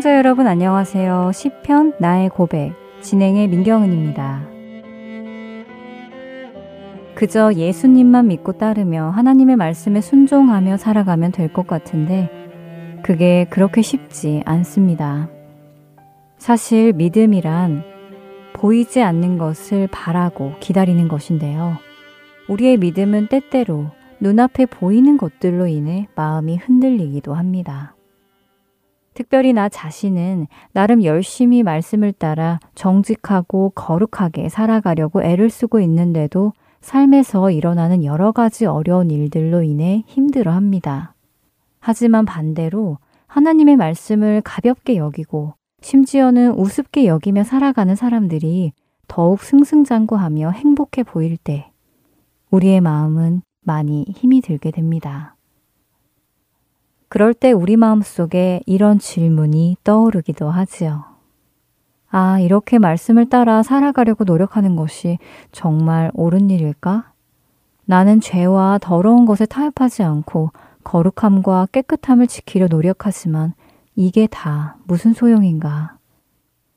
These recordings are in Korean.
애청자 여러분 안녕하세요. 시편 나의 고백 진행의 민경은입니다. 그저 예수님만 믿고 따르며 하나님의 말씀에 순종하며 살아가면 될 것 같은데 그게 그렇게 쉽지 않습니다. 사실 믿음이란 보이지 않는 것을 바라고 기다리는 것인데요. 우리의 믿음은 때때로 눈앞에 보이는 것들로 인해 마음이 흔들리기도 합니다. 특별히 나 자신은 나름 열심히 말씀을 따라 정직하고 거룩하게 살아가려고 애를 쓰고 있는데도 삶에서 일어나는 여러 가지 어려운 일들로 인해 힘들어 합니다. 하지만 반대로 하나님의 말씀을 가볍게 여기고 심지어는 우습게 여기며 살아가는 사람들이 더욱 승승장구하며 행복해 보일 때 우리의 마음은 많이 힘이 들게 됩니다. 그럴 때 우리 마음 속에 이런 질문이 떠오르기도 하지요. 아, 이렇게 말씀을 따라 살아가려고 노력하는 것이 정말 옳은 일일까? 나는 죄와 더러운 것에 타협하지 않고 거룩함과 깨끗함을 지키려 노력하지만 이게 다 무슨 소용인가?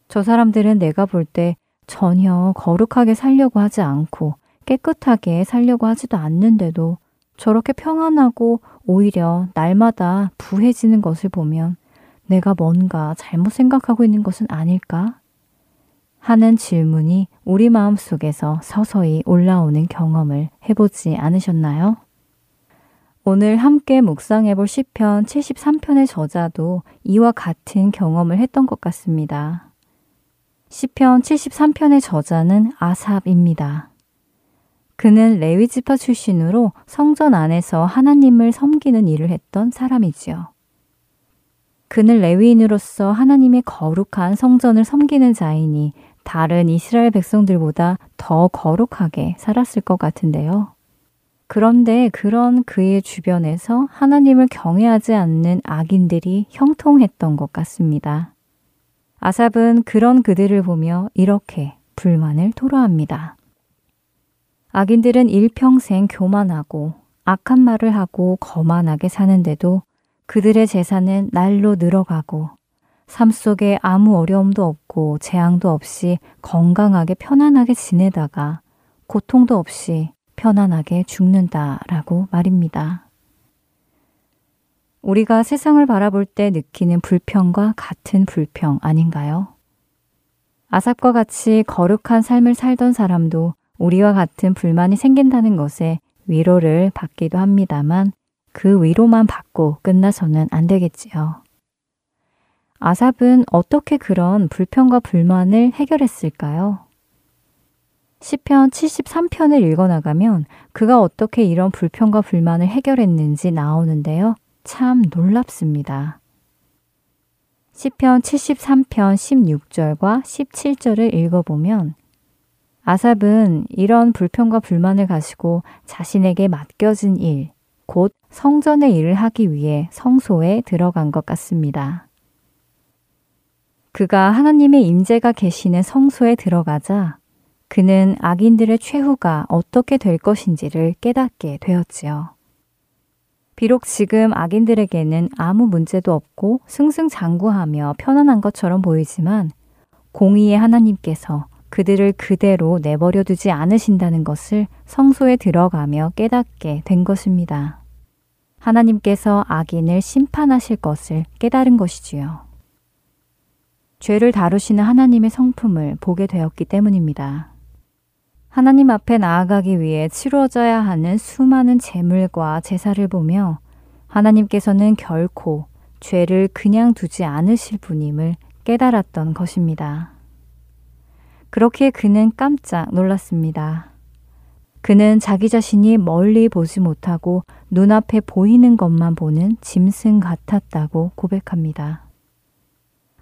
저 사람들은 내가 볼 때 전혀 거룩하게 살려고 하지 않고 깨끗하게 살려고 하지도 않는데도 저렇게 평안하고 오히려 날마다 부해지는 것을 보면 내가 뭔가 잘못 생각하고 있는 것은 아닐까? 하는 질문이 우리 마음 속에서 서서히 올라오는 경험을 해보지 않으셨나요? 오늘 함께 묵상해 볼 시편 73편의 저자도 이와 같은 경험을 했던 것 같습니다. 시편 73편의 저자는 아삽입니다. 그는 레위 지파 출신으로 성전 안에서 하나님을 섬기는 일을 했던 사람이지요. 그는 레위인으로서 하나님의 거룩한 성전을 섬기는 자이니 다른 이스라엘 백성들보다 더 거룩하게 살았을 것 같은데요. 그런데 그런 그의 주변에서 하나님을 경외하지 않는 악인들이 형통했던 것 같습니다. 아삽은 그런 그들을 보며 이렇게 불만을 토로합니다. 악인들은 일평생 교만하고 악한 말을 하고 거만하게 사는데도 그들의 재산은 날로 늘어가고 삶 속에 아무 어려움도 없고 재앙도 없이 건강하게 편안하게 지내다가 고통도 없이 편안하게 죽는다라고 말입니다. 우리가 세상을 바라볼 때 느끼는 불평과 같은 불평 아닌가요? 아삽과 같이 거룩한 삶을 살던 사람도 우리와 같은 불만이 생긴다는 것에 위로를 받기도 합니다만 그 위로만 받고 끝나서는 안 되겠지요. 아삽은 어떻게 그런 불평과 불만을 해결했을까요? 시편 73편을 읽어나가면 그가 어떻게 이런 불평과 불만을 해결했는지 나오는데요. 참 놀랍습니다. 시편 73편 16절과 17절을 읽어보면 아삽은 이런 불평과 불만을 가지고 자신에게 맡겨진 일, 곧 성전의 일을 하기 위해 성소에 들어간 것 같습니다. 그가 하나님의 임재가 계시는 성소에 들어가자 그는 악인들의 최후가 어떻게 될 것인지를 깨닫게 되었지요. 비록 지금 악인들에게는 아무 문제도 없고 승승장구하며 편안한 것처럼 보이지만 공의의 하나님께서 그들을 그대로 내버려 두지 않으신다는 것을 성소에 들어가며 깨닫게 된 것입니다. 하나님께서 악인을 심판하실 것을 깨달은 것이지요. 죄를 다루시는 하나님의 성품을 보게 되었기 때문입니다. 하나님 앞에 나아가기 위해 치루어져야 하는 수많은 재물과 제사를 보며 하나님께서는 결코 죄를 그냥 두지 않으실 분임을 깨달았던 것입니다. 그렇게 그는 깜짝 놀랐습니다. 그는 자기 자신이 멀리 보지 못하고 눈앞에 보이는 것만 보는 짐승 같았다고 고백합니다.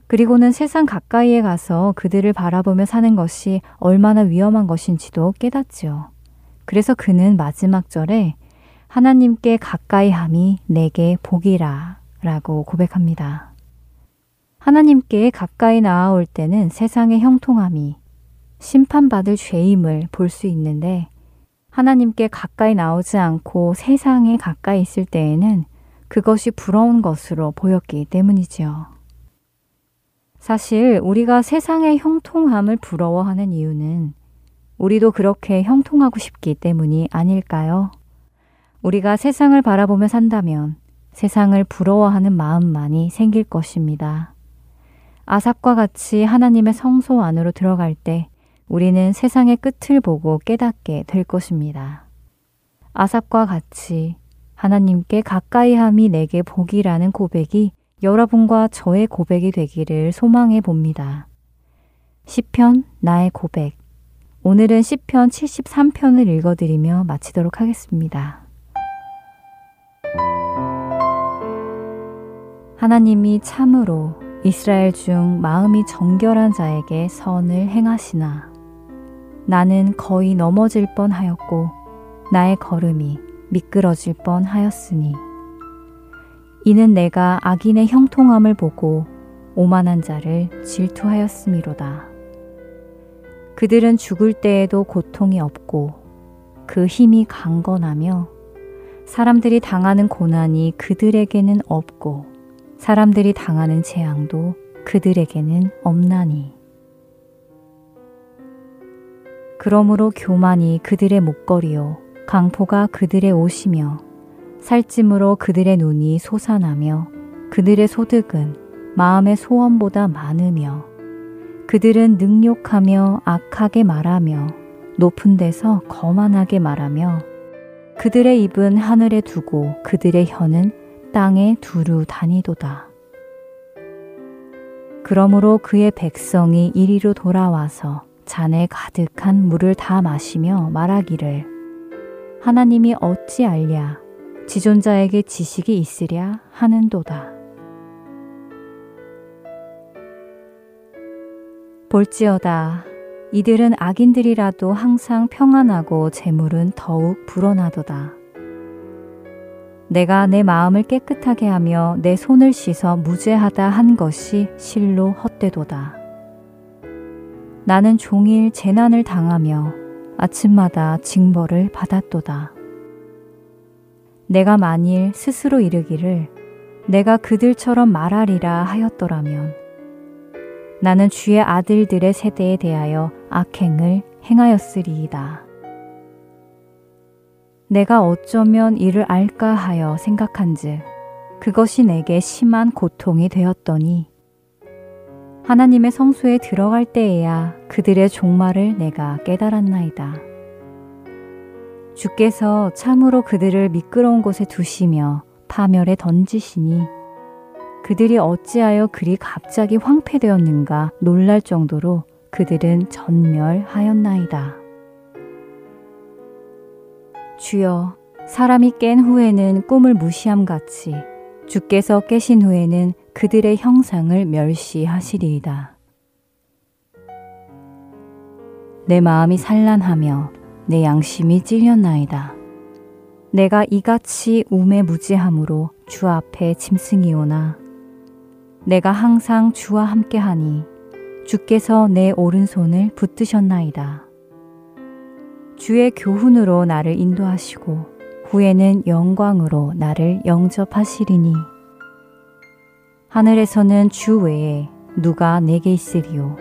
그리고는 세상 가까이에 가서 그들을 바라보며 사는 것이 얼마나 위험한 것인지도 깨닫지요. 그래서 그는 마지막 절에 하나님께 가까이 함이 내게 복이라 라고 고백합니다. 하나님께 가까이 나아올 때는 세상의 형통함이 심판받을 죄임을 볼 수 있는데 하나님께 가까이 나오지 않고 세상에 가까이 있을 때에는 그것이 부러운 것으로 보였기 때문이지요. 사실 우리가 세상의 형통함을 부러워하는 이유는 우리도 그렇게 형통하고 싶기 때문이 아닐까요? 우리가 세상을 바라보며 산다면 세상을 부러워하는 마음만이 생길 것입니다. 아삽과 같이 하나님의 성소 안으로 들어갈 때 우리는 세상의 끝을 보고 깨닫게 될 것입니다. 아삽과 같이 하나님께 가까이 함이 내게 복이라는 고백이 여러분과 저의 고백이 되기를 소망해 봅니다. 시편 나의 고백. 오늘은 시편 73편을 읽어드리며 마치도록 하겠습니다. 하나님이 참으로 이스라엘 중 마음이 정결한 자에게 선을 행하시나 나는 거의 넘어질 뻔 하였고 나의 걸음이 미끄러질 뻔 하였으니 이는 내가 악인의 형통함을 보고 오만한 자를 질투하였음이로다. 그들은 죽을 때에도 고통이 없고 그 힘이 강건하며 사람들이 당하는 고난이 그들에게는 없고 사람들이 당하는 재앙도 그들에게는 없나니. 그러므로 교만이 그들의 목걸이요 강포가 그들의 옷이며 살찜으로 그들의 눈이 솟아나며 그들의 소득은 마음의 소원보다 많으며 그들은 능욕하며 악하게 말하며 높은 데서 거만하게 말하며 그들의 입은 하늘에 두고 그들의 혀는 땅에 두루 다니도다. 그러므로 그의 백성이 이리로 돌아와서 잔에 가득한 물을 다 마시며 말하기를 하나님이 어찌 알랴 지존자에게 지식이 있으랴 하는도다. 볼지어다 이들은 악인들이라도 항상 평안하고 재물은 더욱 불어나도다. 내가 내 마음을 깨끗하게 하며 내 손을 씻어 무죄하다 한 것이 실로 헛되도다. 나는 종일 재난을 당하며 아침마다 징벌을 받았도다. 내가 만일 스스로 이르기를 내가 그들처럼 말하리라 하였더라면 나는 주의 아들들의 세대에 대하여 악행을 행하였으리이다. 내가 어쩌면 이를 알까 하여 생각한즉 그것이 내게 심한 고통이 되었더니 하나님의 성소에 들어갈 때에야 그들의 종말을 내가 깨달았나이다. 주께서 참으로 그들을 미끄러운 곳에 두시며 파멸에 던지시니 그들이 어찌하여 그리 갑자기 황폐되었는가 놀랄 정도로 그들은 전멸하였나이다. 주여, 사람이 깬 후에는 꿈을 무시함 같이 주께서 깨신 후에는 그들의 형상을 멸시하시리이다. 내 마음이 산란하며 내 양심이 찔렸나이다. 내가 이같이 우매 무지함으로 주 앞에 짐승이오나 내가 항상 주와 함께하니 주께서 내 오른손을 붙드셨나이다. 주의 교훈으로 나를 인도하시고 후에는 영광으로 나를 영접하시리니 하늘에서는 주 외에 누가 내게 있으리요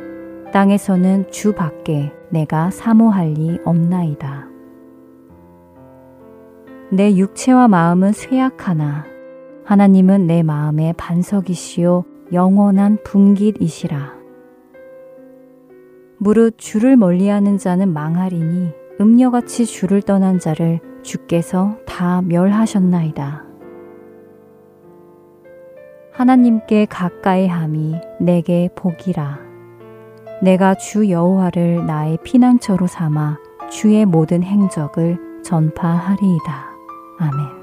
땅에서는 주 밖에 내가 사모할 리 없나이다. 내 육체와 마음은 쇠약하나 하나님은 내 마음의 반석이시요 영원한 분깃이시라. 무릇 주를 멀리하는 자는 망하리니 음녀같이 주를 떠난 자를 주께서 다 멸하셨나이다. 하나님께 가까이 함이 내게 복이라. 내가 주 여호와를 나의 피난처로 삼아 주의 모든 행적을 전파하리이다. 아멘.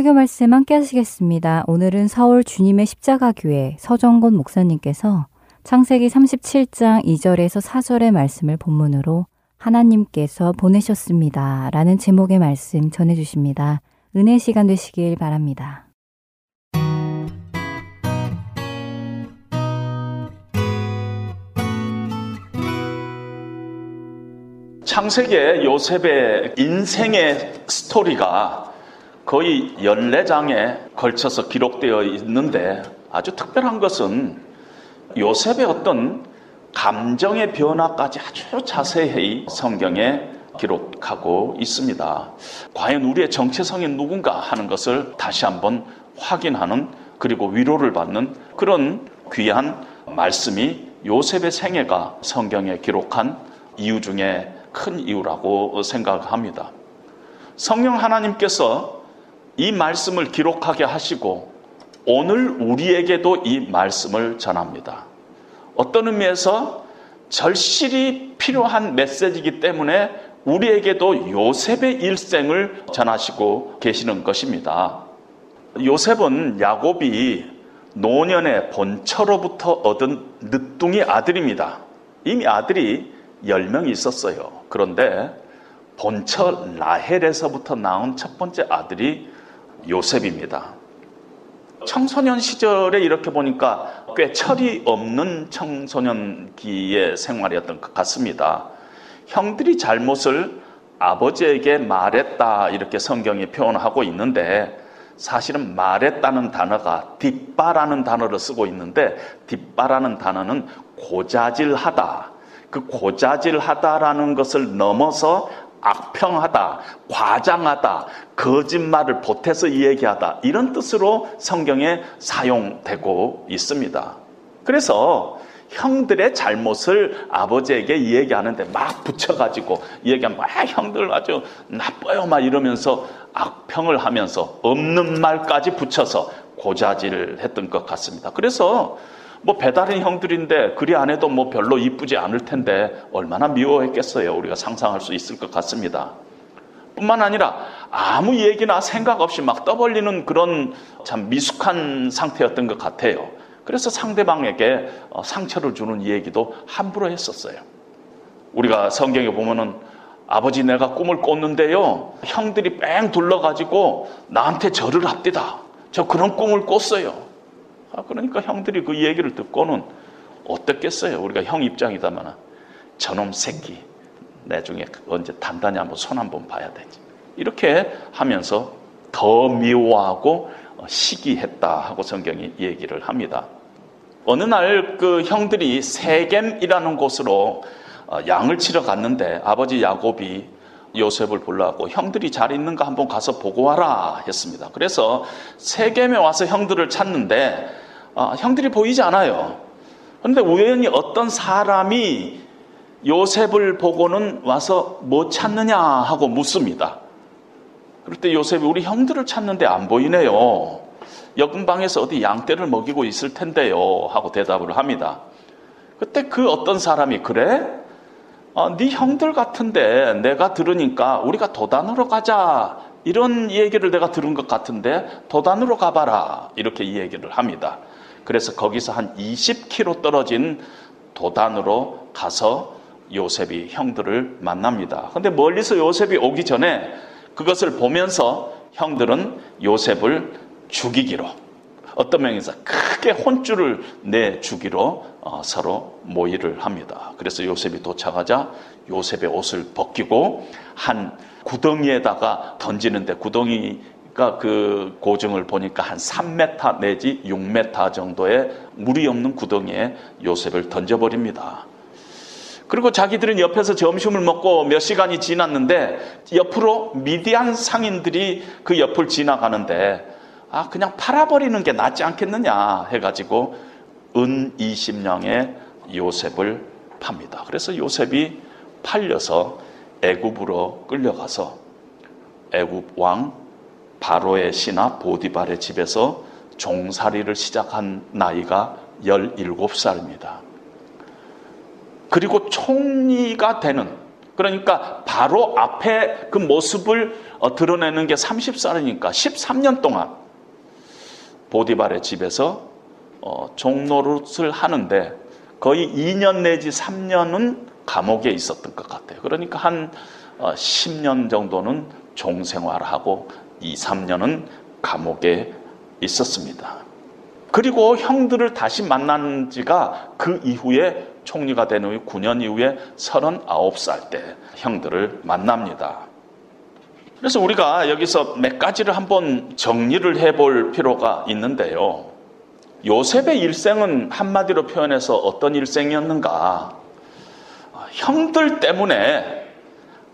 설교 말씀 함께 하시겠습니다. 오늘은 서울 주님의 십자가교회 서정곤 목사님께서 창세기 37장 2절에서 4절의 말씀을 본문으로 하나님께서 보내셨습니다. 라는 제목의 말씀 전해주십니다. 은혜 시간 되시길 바랍니다. 창세기에 요셉의 인생의 스토리가 거의 14장에 걸쳐서 기록되어 있는데 아주 특별한 것은 요셉의 어떤 감정의 변화까지 아주 자세히 성경에 기록하고 있습니다. 과연 우리의 정체성이 누군가 하는 것을 다시 한번 확인하는 그리고 위로를 받는 그런 귀한 말씀이 요셉의 생애가 성경에 기록한 이유 중에 큰 이유라고 생각합니다. 성령 하나님께서 이 말씀을 기록하게 하시고 오늘 우리에게도 이 말씀을 전합니다. 어떤 의미에서 절실히 필요한 메시지이기 때문에 우리에게도 요셉의 일생을 전하시고 계시는 것입니다. 요셉은 야곱이 노년의 본처로부터 얻은 늦둥이 아들입니다. 이미 아들이 10명이 있었어요. 그런데 본처 라헬에서부터 나온 첫 번째 아들이 요셉입니다. 청소년 시절에 이렇게 보니까 꽤 철이 없는 청소년기의 생활이었던 것 같습니다. 형들이 잘못을 아버지에게 말했다 이렇게 성경이 표현하고 있는데 사실은 말했다는 단어가 뒷바라는 단어를 쓰고 있는데 뒷바라는 단어는 고자질하다 그 고자질하다라는 것을 넘어서 악평하다, 과장하다, 거짓말을 보태서 이야기하다 이런 뜻으로 성경에 사용되고 있습니다. 그래서 형들의 잘못을 아버지에게 이야기하는데 막 붙여가지고 이야기하면 아, 형들 아주 나빠요 막 이러면서 악평을 하면서 없는 말까지 붙여서 고자질을 했던 것 같습니다. 그래서 뭐 배다른 형들인데 그리 안 해도 뭐 별로 이쁘지 않을 텐데 얼마나 미워했겠어요. 우리가 상상할 수 있을 것 같습니다. 뿐만 아니라 아무 얘기나 생각 없이 막 떠벌리는 그런 참 미숙한 상태였던 것 같아요. 그래서 상대방에게 어, 상처를 주는 얘기도 함부로 했었어요. 우리가 성경에 보면은 아버지 내가 꿈을 꿨는데요. 형들이 뺑 둘러가지고 나한테 절을 합디다. 저 그런 꿈을 꿨어요. 아, 그러니까 형들이 그 얘기를 듣고는 어떻겠어요? 우리가 형 입장이다만 저놈 새끼 나중에 언제 단단히 한번 손 한번 봐야 되지. 이렇게 하면서 더 미워하고 시기했다 하고 성경이 얘기를 합니다. 어느 날 그 형들이 세겜이라는 곳으로 어, 양을 치러 갔는데 아버지 야곱이 요셉을 불러갖고 형들이 잘 있는가 한번 가서 보고 와라 했습니다. 그래서 세겜에 와서 형들을 찾는데 어, 형들이 보이지 않아요. 그런데 우연히 어떤 사람이 요셉을 보고는 와서 뭐 찾느냐 하고 묻습니다. 그럴 때 요셉이 우리 형들을 찾는데 안 보이네요. 여금방에서 어디 양떼를 먹이고 있을 텐데요. 하고 대답을 합니다. 그때 그 어떤 사람이 그래? 어, 네 형들 같은데 내가 들으니까 우리가 도단으로 가자 이런 얘기를 내가 들은 것 같은데 도단으로 가봐라 이렇게 얘기를 합니다. 그래서 거기서 한 20km 떨어진 도단으로 가서 요셉이 형들을 만납니다. 근데 멀리서 요셉이 오기 전에 그것을 보면서 형들은 요셉을 죽이기로 어떤 명에서 크게 혼쭐을 내 주기로 어, 서로 모의를 합니다. 그래서 요셉이 도착하자 요셉의 옷을 벗기고 한 구덩이에다가 던지는데 구덩이 가 그 고증을 보니까 한 3m 내지 6m 정도의 물이 없는 구덩이에 요셉을 던져버립니다. 그리고 자기들은 옆에서 점심을 먹고 몇 시간이 지났는데 옆으로 미디안 상인들이 그 옆을 지나가는데 아, 그냥 팔아버리는 게 낫지 않겠느냐 해가지고 은 20냥의 요셉을 팝니다. 그래서 요셉이 팔려서 애굽으로 끌려가서 애굽 왕 바로의 신하 보디발의 집에서 종살이를 시작한 나이가 17살입니다. 그리고 총리가 되는 그러니까 바로 앞에 그 모습을 어, 드러내는 게 30살이니까 13년 동안 보디발의 집에서 어, 종노릇을 하는데 거의 2년 내지 3년은 감옥에 있었던 것 같아요. 그러니까 한 10년 어, 정도는 종생활하고 2, 3년은 감옥에 있었습니다. 그리고 형들을 다시 만난 지가 그 이후에 총리가 된 후 9년 이후에 39살 때 형들을 만납니다. 그래서 우리가 여기서 몇 가지를 한번 정리를 해볼 필요가 있는데요. 요셉의 일생은 한마디로 표현해서 어떤 일생이었는가? 형들 때문에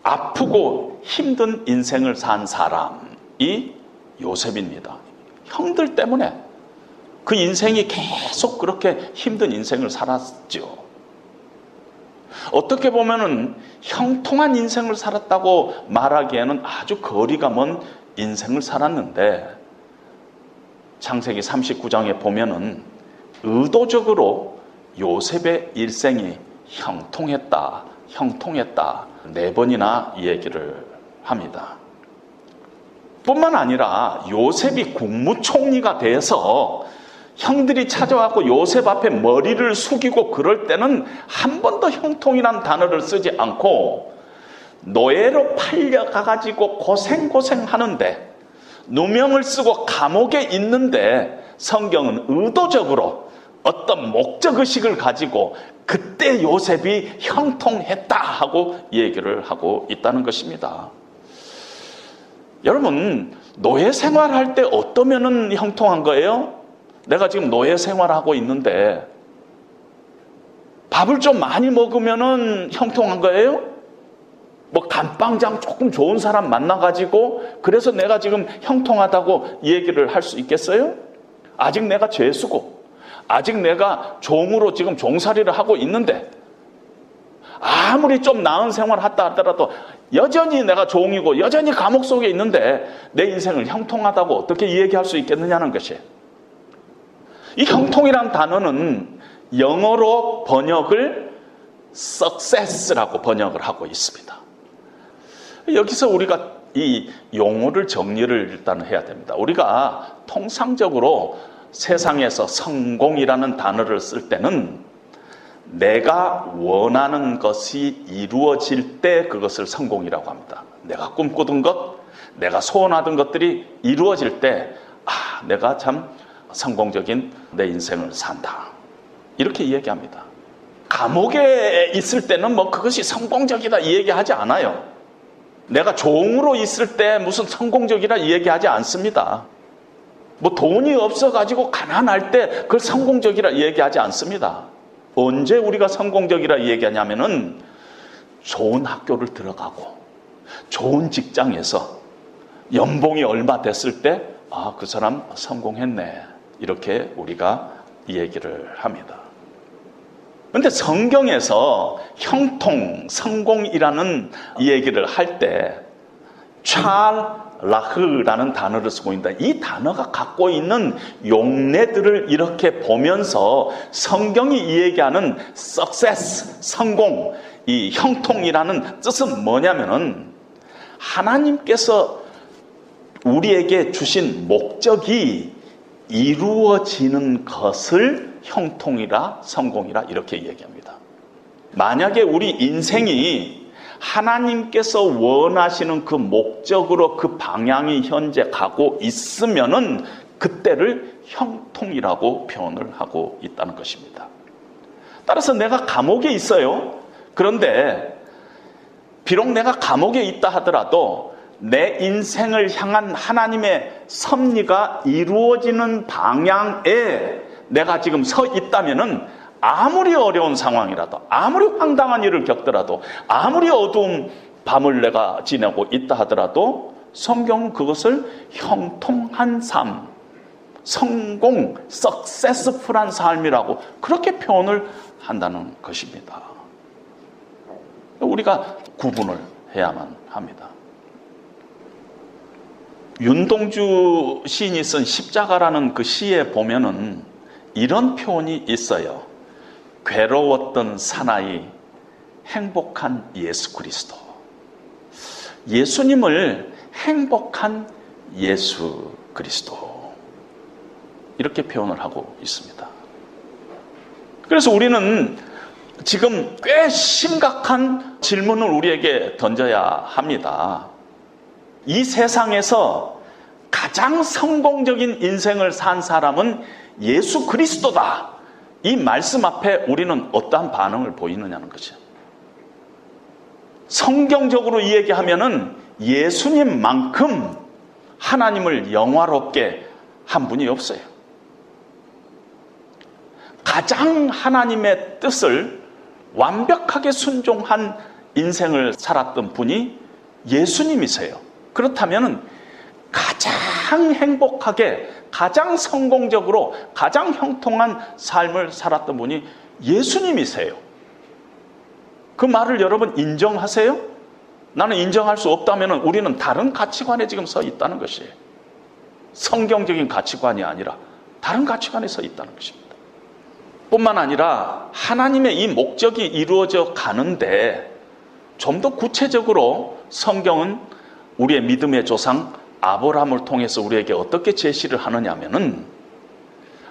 아프고 힘든 인생을 산 사람이 요셉입니다. 형들 때문에 그 인생이 계속 그렇게 힘든 인생을 살았죠. 어떻게 보면은 형통한 인생을 살았다고 말하기에는 아주 거리가 먼 인생을 살았는데 창세기 39장에 보면은 의도적으로 요셉의 일생이 형통했다, 형통했다 네 번이나 얘기를 합니다. 뿐만 아니라 요셉이 국무총리가 돼서 형들이 찾아와고 요셉 앞에 머리를 숙이고 그럴 때는 한 번도 형통이란 단어를 쓰지 않고 노예로 팔려가가지고 고생고생 하는데 누명을 쓰고 감옥에 있는데 성경은 의도적으로 어떤 목적의식을 가지고 그때 요셉이 형통했다 하고 얘기를 하고 있다는 것입니다. 여러분, 노예 생활할 때 어떠면은 형통한 거예요? 내가 지금 노예 생활하고 있는데 밥을 좀 많이 먹으면은 형통한 거예요? 뭐 감방장 조금 좋은 사람 만나가지고 그래서 내가 지금 형통하다고 얘기를 할 수 있겠어요? 아직 내가 죄수고 아직 내가 종으로 지금 종살이를 하고 있는데 아무리 좀 나은 생활을 했다 하더라도 여전히 내가 종이고 여전히 감옥 속에 있는데 내 인생을 형통하다고 어떻게 얘기할 수 있겠느냐는 것이 이 형통이란 단어는 영어로 번역을 success라고 번역을 하고 있습니다. 여기서 우리가 이 용어를 정리를 일단 해야 됩니다. 우리가 통상적으로 세상에서 성공이라는 단어를 쓸 때는 내가 원하는 것이 이루어질 때 그것을 성공이라고 합니다. 내가 꿈꾸던 것, 내가 소원하던 것들이 이루어질 때, 아, 내가 참 성공적인 내 인생을 산다. 이렇게 이야기합니다. 감옥에 있을 때는 뭐 그것이 성공적이다 이 얘기하지 않아요. 내가 종으로 있을 때 무슨 성공적이라 얘기하지 않습니다. 뭐 돈이 없어가지고 가난할 때 그걸 성공적이라 얘기하지 않습니다. 언제 우리가 성공적이라 얘기하냐면은 좋은 학교를 들어가고 좋은 직장에서 연봉이 얼마 됐을 때 아, 그 사람 성공했네. 이렇게 우리가 얘기를 합니다. 그런데 성경에서 형통, 성공이라는 얘기를 할 때, 찰라흐라는 단어를 쓰고 있다. 이 단어가 갖고 있는 용례들을 이렇게 보면서 성경이 얘기하는 success, 성공, 이 형통이라는 뜻은 뭐냐면은 하나님께서 우리에게 주신 목적이 이루어지는 것을 형통이라 성공이라 이렇게 얘기합니다. 만약에 우리 인생이 하나님께서 원하시는 그 목적으로 그 방향이 현재 가고 있으면은 그때를 형통이라고 표현을 하고 있다는 것입니다. 따라서 내가 감옥에 있어요. 그런데 비록 내가 감옥에 있다 하더라도 내 인생을 향한 하나님의 섭리가 이루어지는 방향에 내가 지금 서 있다면은 아무리 어려운 상황이라도 아무리 황당한 일을 겪더라도 아무리 어두운 밤을 내가 지내고 있다 하더라도 성경은 그것을 형통한 삶, 성공, 석세스풀한 삶이라고 그렇게 표현을 한다는 것입니다. 우리가 구분을 해야만 합니다. 윤동주 시인이 쓴 십자가라는 그 시에 보면은 이런 표현이 있어요. 괴로웠던 사나이 행복한 예수 그리스도. 예수님을 행복한 예수 그리스도. 이렇게 표현을 하고 있습니다. 그래서 우리는 지금 꽤 심각한 질문을 우리에게 던져야 합니다. 이 세상에서 가장 성공적인 인생을 산 사람은 예수 그리스도다. 이 말씀 앞에 우리는 어떠한 반응을 보이느냐는 거죠. 성경적으로 이야기하면은 예수님만큼 하나님을 영화롭게 한 분이 없어요. 가장 하나님의 뜻을 완벽하게 순종한 인생을 살았던 분이 예수님이세요. 그렇다면 가장 행복하게, 가장 성공적으로, 가장 형통한 삶을 살았던 분이 예수님이세요. 그 말을 여러분 인정하세요? 나는 인정할 수 없다면 우리는 다른 가치관에 지금 서 있다는 것이에요. 성경적인 가치관이 아니라 다른 가치관에 서 있다는 것입니다. 뿐만 아니라 하나님의 이 목적이 이루어져 가는데 좀 더 구체적으로 성경은 우리의 믿음의 조상 아브라함을 통해서 우리에게 어떻게 제시를 하느냐 하면은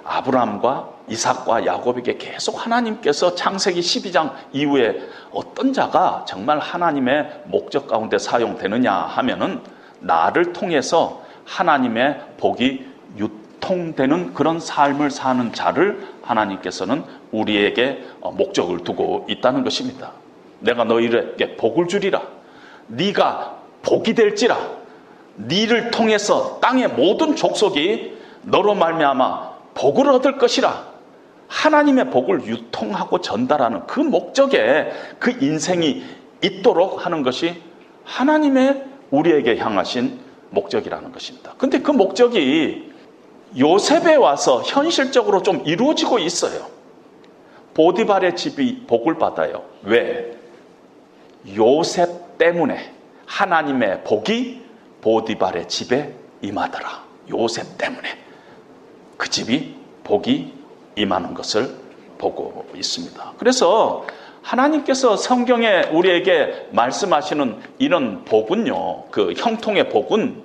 아브라함과 이삭과 야곱에게 계속 하나님께서 창세기 12장 이후에 어떤 자가 정말 하나님의 목적 가운데 사용되느냐 하면은 나를 통해서 하나님의 복이 유통되는 그런 삶을 사는 자를 하나님께서는 우리에게 목적을 두고 있다는 것입니다. 내가 너희에게 복을 주리라. 네가 복이 될지라. 네를 통해서 땅의 모든 족속이 너로 말미암아 복을 얻을 것이라. 하나님의 복을 유통하고 전달하는 그 목적에 그 인생이 있도록 하는 것이 하나님의 우리에게 향하신 목적이라는 것입니다. 근데 그 목적이 요셉에 와서 현실적으로 좀 이루어지고 있어요. 보디발의 집이 복을 받아요. 왜? 요셉 때문에 하나님의 복이 보디발의 집에 임하더라. 요셉 때문에 그 집이 복이 임하는 것을 보고 있습니다. 그래서 하나님께서 성경에 우리에게 말씀하시는 이런 복은요, 그 형통의 복은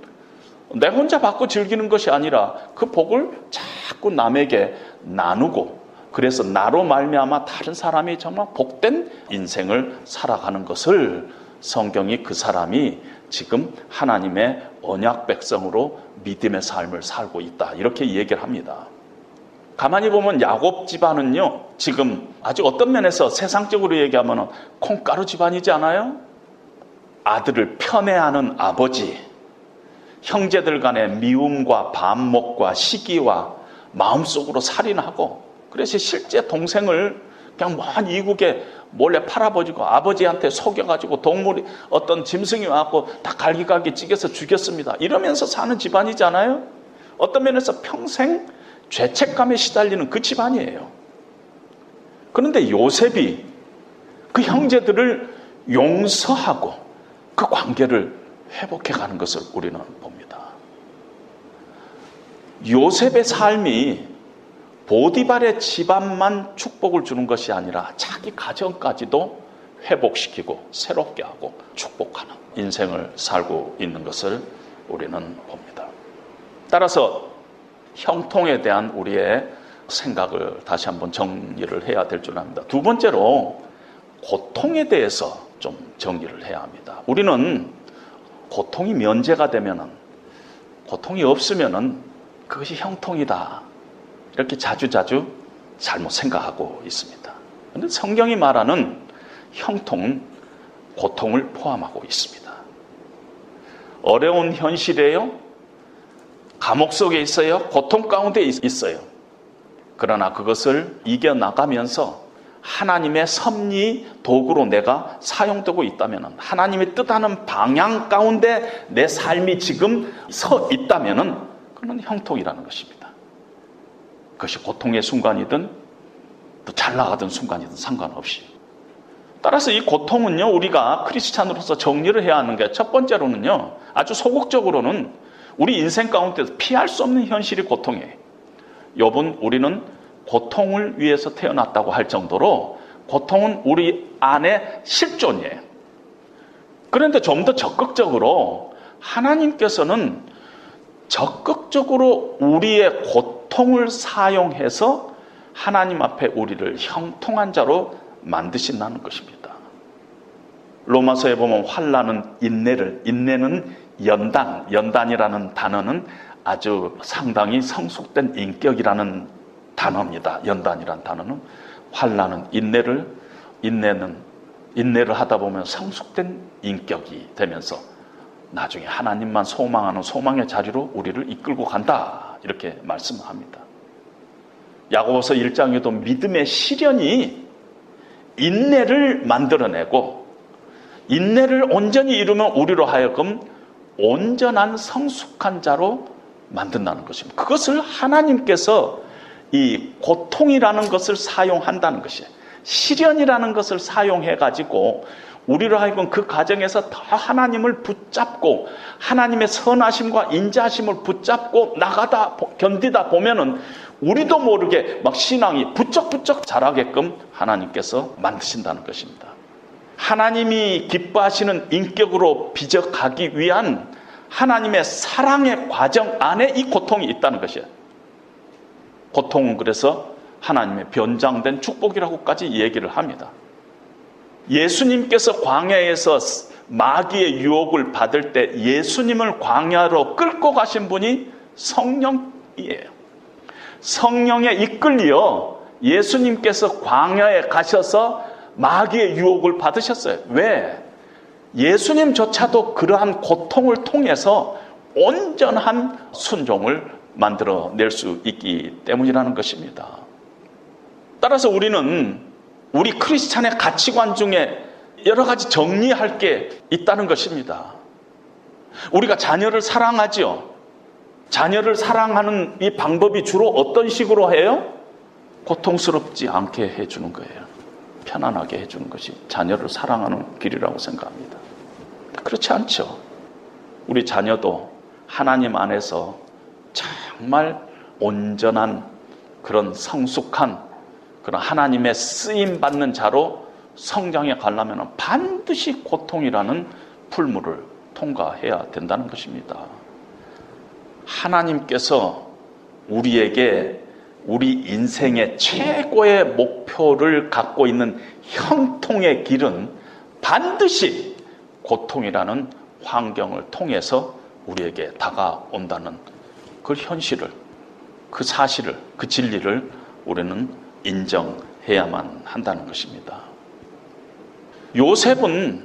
내 혼자 받고 즐기는 것이 아니라 그 복을 자꾸 남에게 나누고 그래서 나로 말미암아 다른 사람이 정말 복된 인생을 살아가는 것을 성경이 그 사람이 지금 하나님의 언약 백성으로 믿음의 삶을 살고 있다. 이렇게 얘기를 합니다. 가만히 보면 야곱 집안은요, 지금 아주 어떤 면에서 세상적으로 얘기하면 콩가루 집안이지 않아요? 아들을 편애하는 아버지, 형제들 간의 미움과 반목과 시기와 마음속으로 살인하고, 그래서 실제 동생을 그냥 먼 이국에 몰래 팔아버리고 아버지한테 속여가지고 동물이 어떤 짐승이 와갖고 다 갈기갈기 찌개서 죽였습니다. 이러면서 사는 집안이잖아요. 어떤 면에서 평생 죄책감에 시달리는 그 집안이에요. 그런데 요셉이 그 형제들을 용서하고 그 관계를 회복해 가는 것을 우리는 봅니다. 요셉의 삶이 보디발의 집안만 축복을 주는 것이 아니라 자기 가정까지도 회복시키고 새롭게 하고 축복하는 인생을 살고 있는 것을 우리는 봅니다. 따라서 형통에 대한 우리의 생각을 다시 한번 정리를 해야 될 줄 압니다. 두 번째로 고통에 대해서 좀 정리를 해야 합니다. 우리는 고통이 면제가 되면은 고통이 없으면은 그것이 형통이다. 이렇게 자주 자주 잘못 생각하고 있습니다. 그런데 성경이 말하는 형통은 고통을 포함하고 있습니다. 어려운 현실에요. 감옥 속에 있어요. 고통 가운데 있어요. 그러나 그것을 이겨나가면서 하나님의 섭리 도구로 내가 사용되고 있다면 하나님의 뜻하는 방향 가운데 내 삶이 지금 서 있다면 그건 형통이라는 것입니다. 그것이 고통의 순간이든 또 잘 나가던 순간이든 상관없이. 따라서 이 고통은요, 우리가 크리스찬으로서 정리를 해야 하는 게 첫 번째로는요, 아주 소극적으로는 우리 인생 가운데서 피할 수 없는 현실이 고통이에요. 여분, 우리는 고통을 위해서 태어났다고 할 정도로 고통은 우리 안에 실존이에요. 그런데 좀 더 적극적으로 하나님께서는 적극적으로 우리의 고통을 사용해서 하나님 앞에 우리를 형통한 자로 만드신다는 것입니다. 로마서에 보면 환란은 인내를 인내는 연단 연단이라는 단어는 아주 상당히 성숙된 인격이라는 단어입니다. 연단이라는 단어는 환란은 인내를 인내는 인내를 하다 보면 성숙된 인격이 되면서 나중에 하나님만 소망하는 소망의 자리로 우리를 이끌고 간다. 이렇게 말씀합니다. 야고보서 1장에도 믿음의 시련이 인내를 만들어내고 인내를 온전히 이루면 우리로 하여금 온전한 성숙한 자로 만든다는 것입니다. 그것을 하나님께서 이 고통이라는 것을 사용한다는 것이에요. 시련이라는 것을 사용해 가지고 우리로 하여금 그 과정에서 더 하나님을 붙잡고 하나님의 선하심과 인자하심을 붙잡고 나가다 견디다 보면은 우리도 모르게 막 신앙이 부쩍부쩍 자라게끔 하나님께서 만드신다는 것입니다. 하나님이 기뻐하시는 인격으로 빚어가기 위한 하나님의 사랑의 과정 안에 이 고통이 있다는 것이에요. 고통은 그래서 하나님의 변장된 축복이라고까지 얘기를 합니다. 예수님께서 광야에서 마귀의 유혹을 받을 때 예수님을 광야로 끌고 가신 분이 성령이에요. 성령에 이끌려 예수님께서 광야에 가셔서 마귀의 유혹을 받으셨어요. 왜? 예수님조차도 그러한 고통을 통해서 온전한 순종을 만들어낼 수 있기 때문이라는 것입니다. 따라서 우리는 우리 크리스찬의 가치관 중에 여러 가지 정리할 게 있다는 것입니다. 우리가 자녀를 사랑하지요. 자녀를 사랑하는 이 방법이 주로 어떤 식으로 해요? 고통스럽지 않게 해주는 거예요. 편안하게 해주는 것이 자녀를 사랑하는 길이라고 생각합니다. 그렇지 않죠. 우리 자녀도 하나님 안에서 정말 온전한 그런 성숙한 그런 하나님의 쓰임 받는 자로 성장해 가려면 반드시 고통이라는 풀물을 통과해야 된다는 것입니다. 하나님께서 우리에게 우리 인생의 최고의 목표를 갖고 있는 형통의 길은 반드시 고통이라는 환경을 통해서 우리에게 다가온다는 그 현실을, 그 사실을, 그 진리를 우리는 인정해야만 한다는 것입니다. 요셉은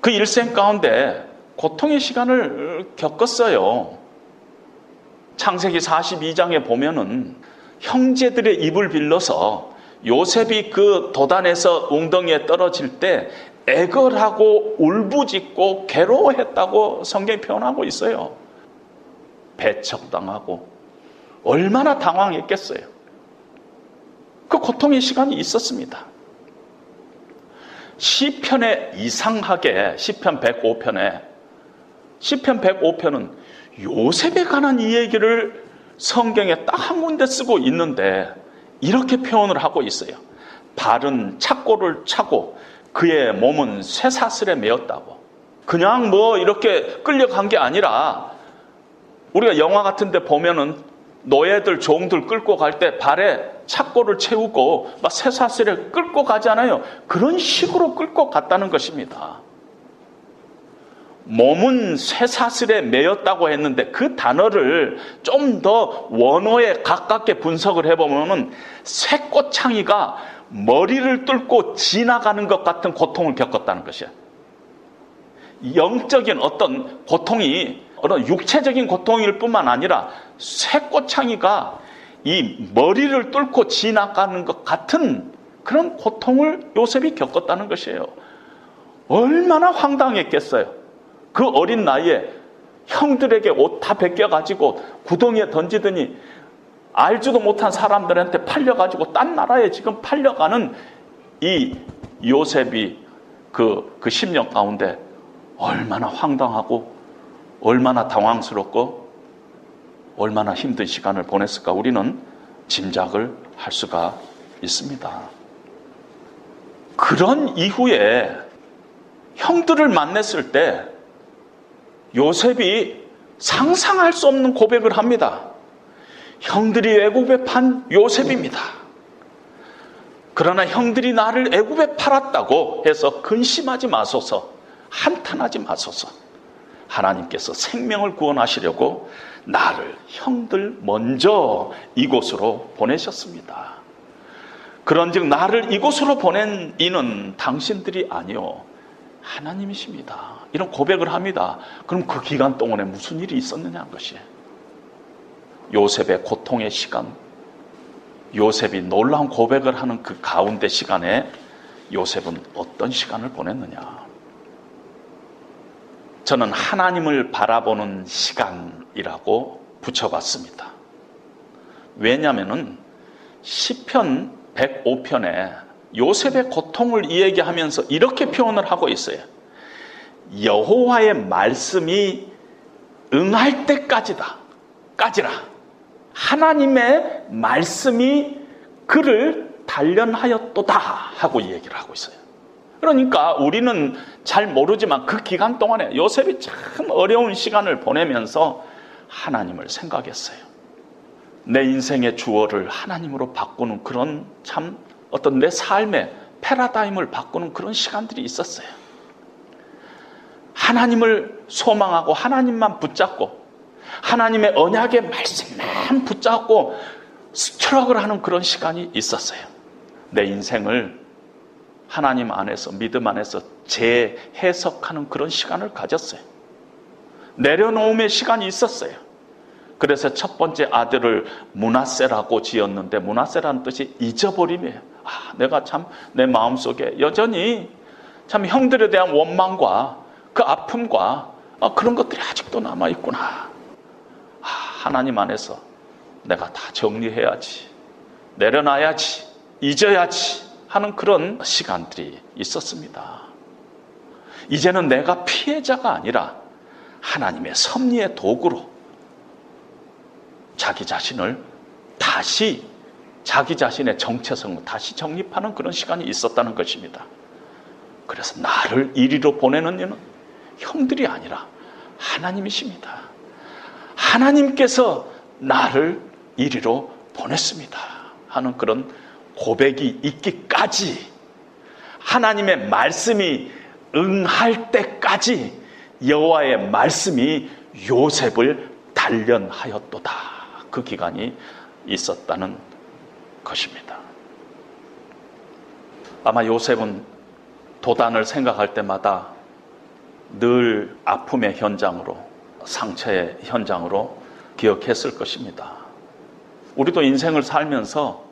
그 일생 가운데 고통의 시간을 겪었어요. 창세기 42장에 보면은 형제들의 입을 빌려서 요셉이 그 도단에서 웅덩이에 떨어질 때 애걸하고 울부짖고 괴로워했다고 성경이 표현하고 있어요. 배척당하고 얼마나 당황했겠어요. 그 고통의 시간이 있었습니다. 시편에 이상하게 시편 105편에 시편 105편은 요셉에 관한 이 얘기를 성경에 딱 한 군데 쓰고 있는데 이렇게 표현을 하고 있어요. 발은 착고를 차고 그의 몸은 쇠사슬에 매었다고. 그냥 뭐 이렇게 끌려간 게 아니라 우리가 영화 같은 데 보면은 노예들, 종들 끌고 갈 때 발에 착고를 채우고 막 쇠사슬에 끌고 가잖아요. 그런 식으로 끌고 갔다는 것입니다. 몸은 쇠사슬에 매였다고 했는데 그 단어를 좀 더 원어에 가깝게 분석을 해보면 쇠꽃창이가 머리를 뚫고 지나가는 것 같은 고통을 겪었다는 것이야. 영적인 어떤 고통이 어떤 육체적인 고통일 뿐만 아니라 쇠꽃창이가 이 머리를 뚫고 지나가는 것 같은 그런 고통을 요셉이 겪었다는 것이에요. 얼마나 황당했겠어요. 그 어린 나이에 형들에게 옷 다 벗겨가지고 구덩이에 던지더니 알지도 못한 사람들한테 팔려가지고 딴 나라에 지금 팔려가는 이 요셉이 그, 그 10년 가운데 얼마나 황당하고 얼마나 당황스럽고 얼마나 힘든 시간을 보냈을까 우리는 짐작을 할 수가 있습니다. 그런 이후에 형들을 만났을 때 요셉이 상상할 수 없는 고백을 합니다. 형들이 애굽에 판 요셉입니다. 그러나 형들이 나를 애굽에 팔았다고 해서 근심하지 마소서, 한탄하지 마소서. 하나님께서 생명을 구원하시려고 나를 형들 먼저 이곳으로 보내셨습니다. 그런즉 나를 이곳으로 보낸 이는 당신들이 아니요 하나님이십니다. 이런 고백을 합니다. 그럼 그 기간 동안에 무슨 일이 있었느냐 는 것이 요셉의 고통의 시간, 요셉이 놀라운 고백을 하는 그 가운데 시간에 요셉은 어떤 시간을 보냈느냐? 저는 하나님을 바라보는 시간이라고 붙여봤습니다. 왜냐하면은 시편 105편에 요셉의 고통을 이야기하면서 이렇게 표현을 하고 있어요. 여호와의 말씀이 응할 때까지다. 까지라. 하나님의 말씀이 그를 단련하였도다 하고 얘기를 하고 있어요. 그러니까 우리는 잘 모르지만 그 기간 동안에 요셉이 참 어려운 시간을 보내면서 하나님을 생각했어요. 내 인생의 주어를 하나님으로 바꾸는 그런 참 어떤 내 삶의 패러다임을 바꾸는 그런 시간들이 있었어요. 하나님을 소망하고 하나님만 붙잡고 하나님의 언약의 말씀만 붙잡고 스트럭을 하는 그런 시간이 있었어요. 내 인생을 하나님 안에서 믿음 안에서 재해석하는 그런 시간을 가졌어요. 내려놓음의 시간이 있었어요. 그래서 첫 번째 아들을 문하세라고 지었는데 문하세라는 뜻이 잊어버림이에요. 아, 내가 참 내 마음속에 여전히 참 형들에 대한 원망과 그 아픔과 아, 그런 것들이 아직도 남아 있구나. 아, 하나님 안에서 내가 다 정리해야지. 내려놔야지. 잊어야지. 하는 그런 시간들이 있었습니다. 이제는 내가 피해자가 아니라 하나님의 섭리의 도구로 자기 자신을 다시 자기 자신의 정체성을 다시 정립하는 그런 시간이 있었다는 것입니다. 그래서 나를 이리로 보내는 이는 형들이 아니라 하나님이십니다. 하나님께서 나를 이리로 보냈습니다. 하는 그런 고백이 있기까지 하나님의 말씀이 응할 때까지 여호와의 말씀이 요셉을 단련하였도다. 그 기간이 있었다는 것입니다. 아마 요셉은 도단을 생각할 때마다 늘 아픔의 현장으로 상처의 현장으로 기억했을 것입니다. 우리도 인생을 살면서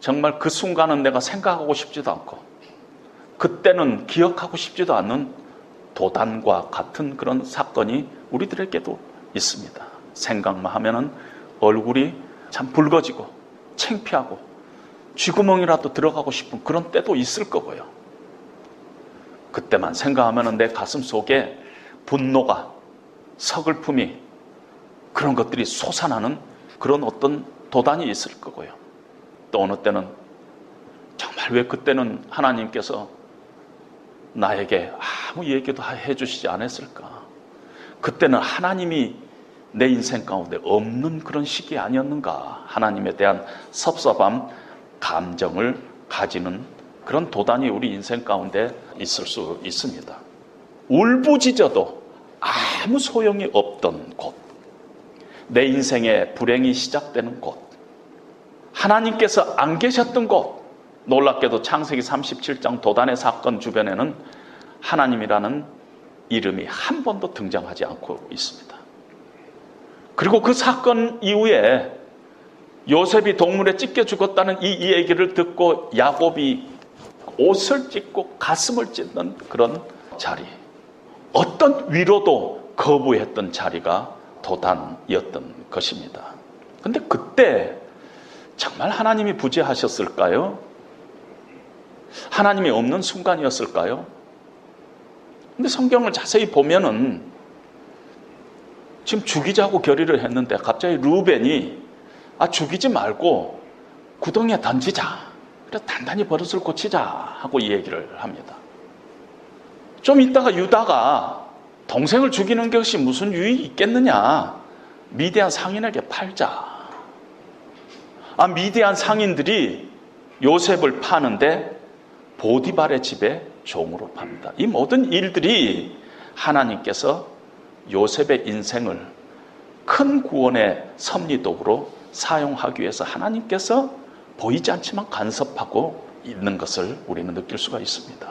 정말 그 순간은 내가 생각하고 싶지도 않고 그때는 기억하고 싶지도 않는 도단과 같은 그런 사건이 우리들에게도 있습니다. 생각만 하면은 얼굴이 참 붉어지고 창피하고 쥐구멍이라도 들어가고 싶은 그런 때도 있을 거고요. 그때만 생각하면은 내 가슴 속에 분노가 서글픔이 그런 것들이 솟아나는 그런 어떤 도단이 있을 거고요. 또 어느 때는 정말 왜 그때는 하나님께서 나에게 아무 얘기도 해주시지 않았을까? 그때는 하나님이 내 인생 가운데 없는 그런 시기 아니었는가? 하나님에 대한 섭섭함, 감정을 가지는 그런 도단이 우리 인생 가운데 있을 수 있습니다. 울부짖어도 아무 소용이 없던 곳, 내 인생의 불행이 시작되는 곳, 하나님께서 안 계셨던 곳, 놀랍게도 창세기 37장 도단의 사건 주변에는 하나님이라는 이름이 한 번도 등장하지 않고 있습니다. 그리고 그 사건 이후에 요셉이 동물에 찢겨 죽었다는 이 얘기를 듣고 야곱이 옷을 찢고 가슴을 찢는 그런 자리. 어떤 위로도 거부했던 자리가 도단이었던 것입니다. 근데 그때 정말 하나님이 부재하셨을까요? 하나님이 없는 순간이었을까요? 근데 성경을 자세히 보면은 지금 죽이자고 결의를 했는데 갑자기 루벤이 아 죽이지 말고 구덩이에 던지자. 그래서 단단히 버릇을 고치자 하고 이 얘기를 합니다. 좀 있다가 유다가 동생을 죽이는 것이 무슨 유익이 있겠느냐? 미대한 상인에게 팔자. 아, 미대한 상인들이 요셉을 파는데 보디발의 집에 종으로 팝니다. 이 모든 일들이 하나님께서 요셉의 인생을 큰 구원의 섭리도구로 사용하기 위해서 하나님께서 보이지 않지만 간섭하고 있는 것을 우리는 느낄 수가 있습니다.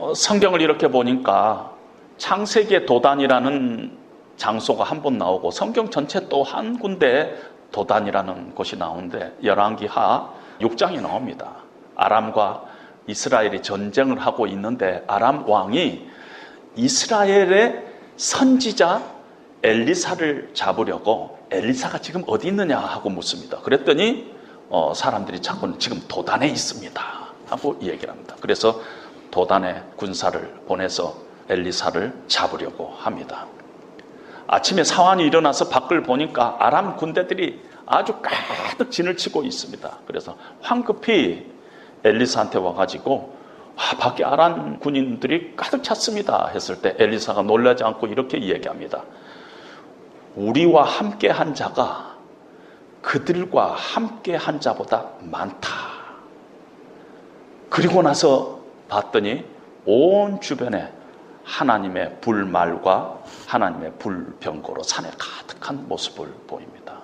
어, 성경을 이렇게 보니까 창세기의 도단이라는 장소가 한 번 나오고 성경 전체 또 한 군데 도단이라는 곳이 나오는데 열왕기하 6장이 나옵니다. 아람과 이스라엘이 전쟁을 하고 있는데 아람 왕이 이스라엘의 선지자 엘리사를 잡으려고 엘리사가 지금 어디 있느냐 하고 묻습니다. 그랬더니 어, 사람들이 자꾸 지금 도단에 있습니다 하고 얘기를 합니다. 그래서 도단에 군사를 보내서 엘리사를 잡으려고 합니다. 아침에 사환이 일어나서 밖을 보니까 아람 군대들이 아주 가득 진을 치고 있습니다. 그래서 황급히 엘리사한테 와가지고 아, 밖에 아람 군인들이 가득 찼습니다 했을 때 엘리사가 놀라지 않고 이렇게 이야기합니다. 우리와 함께 한 자가 그들과 함께 한 자보다 많다. 그리고 나서 봤더니 온 주변에 하나님의 불말과 하나님의 불병거로 산에 가득한 모습을 보입니다.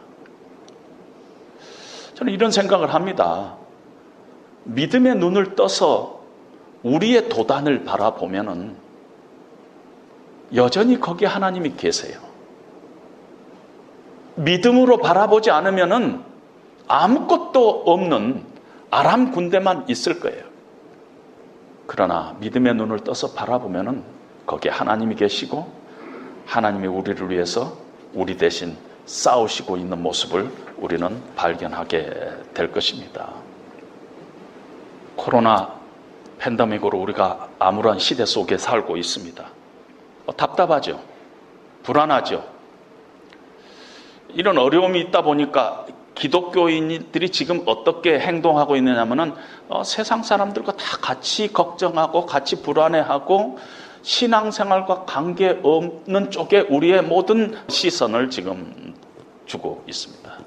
저는 이런 생각을 합니다. 믿음의 눈을 떠서 우리의 도단을 바라보면은 여전히 거기에 하나님이 계세요. 믿음으로 바라보지 않으면은 아무것도 없는 아람 군대만 있을 거예요. 그러나 믿음의 눈을 떠서 바라보면은 거기에 하나님이 계시고 하나님이 우리를 위해서 우리 대신 싸우시고 있는 모습을 우리는 발견하게 될 것입니다. 코로나 팬데믹으로 우리가 암울한 시대 속에 살고 있습니다. 어, 답답하죠. 불안하죠. 이런 어려움이 있다 보니까 기독교인들이 지금 어떻게 행동하고 있느냐면은 어, 세상 사람들과 다 같이 걱정하고 같이 불안해하고 신앙생활과 관계 없는 쪽에 우리의 모든 시선을 지금 주고 있습니다.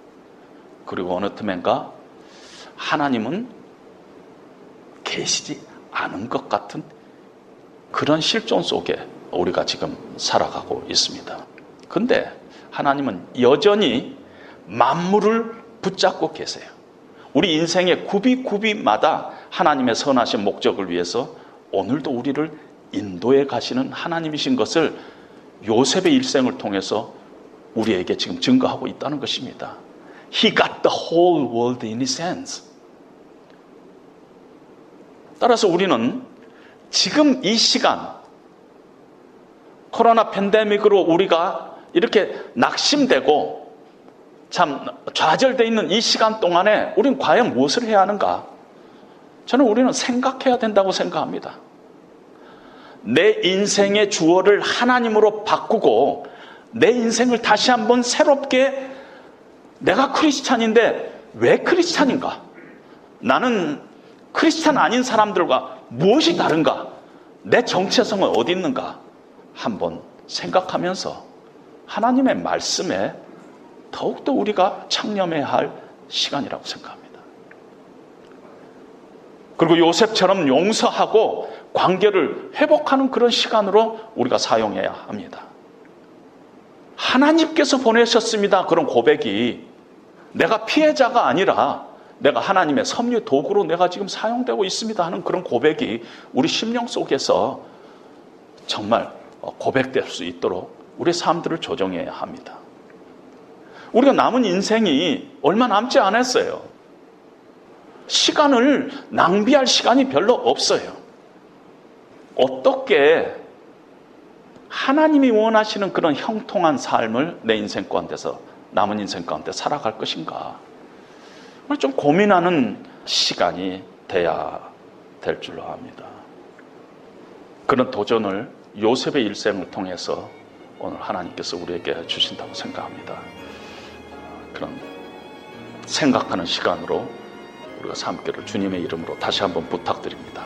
그리고 어느 틈엔가 하나님은 계시지 않은 것 같은 그런 실존 속에 우리가 지금 살아가고 있습니다. 근데 하나님은 여전히 만물을 붙잡고 계세요. 우리 인생의 구비구비마다 하나님의 선하신 목적을 위해서 오늘도 우리를 인도에 가시는 하나님이신 것을 요셉의 일생을 통해서 우리에게 지금 증거하고 있다는 것입니다. He got the whole world in his hands. 따라서 우리는 지금 이 시간, 코로나 팬데믹으로 우리가 이렇게 낙심되고 참 좌절되어 있는 이 시간 동안에 우리는 과연 무엇을 해야 하는가? 저는 우리는 생각해야 된다고 생각합니다. 내 인생의 주어를 하나님으로 바꾸고 내 인생을 다시 한번 새롭게 내가 크리스찬인데 왜 크리스찬인가? 나는 크리스찬 아닌 사람들과 무엇이 다른가? 내 정체성은 어디 있는가? 한번 생각하면서 하나님의 말씀에 더욱더 우리가 창념해야 할 시간이라고 생각합니다. 그리고 요셉처럼 용서하고 관계를 회복하는 그런 시간으로 우리가 사용해야 합니다. 하나님께서 보내셨습니다. 그런 고백이 내가 피해자가 아니라 내가 하나님의 섭리 도구로 내가 지금 사용되고 있습니다 하는 그런 고백이 우리 심령 속에서 정말 고백될 수 있도록 우리 삶들을 조정해야 합니다. 우리가 남은 인생이 얼마 남지 않았어요. 시간을 낭비할 시간이 별로 없어요. 어떻게 하나님이 원하시는 그런 형통한 삶을 내 인생 가운데서 남은 인생 가운데 살아갈 것인가? 좀 고민하는 시간이 돼야 될 줄로 압니다. 그런 도전을 요셉의 일생을 통해서 오늘 하나님께서 우리에게 주신다고 생각합니다. 그런 생각하는 시간으로 우리가 삼기를 주님의 이름으로 다시 한번 부탁드립니다.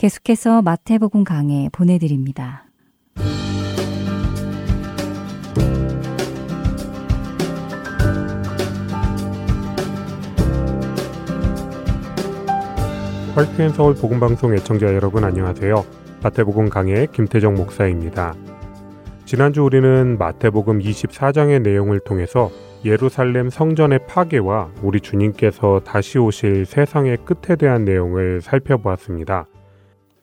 계속해서 마태복음 강해 보내드립니다. 헐트앤 서울 복음방송 애청자 여러분 안녕하세요. 마태복음 강의 김태정 목사입니다. 지난주 우리는 마태복음 24장의 내용을 통해서 예루살렘 성전의 파괴와 우리 주님께서 다시 오실 세상의 끝에 대한 내용을 살펴보았습니다.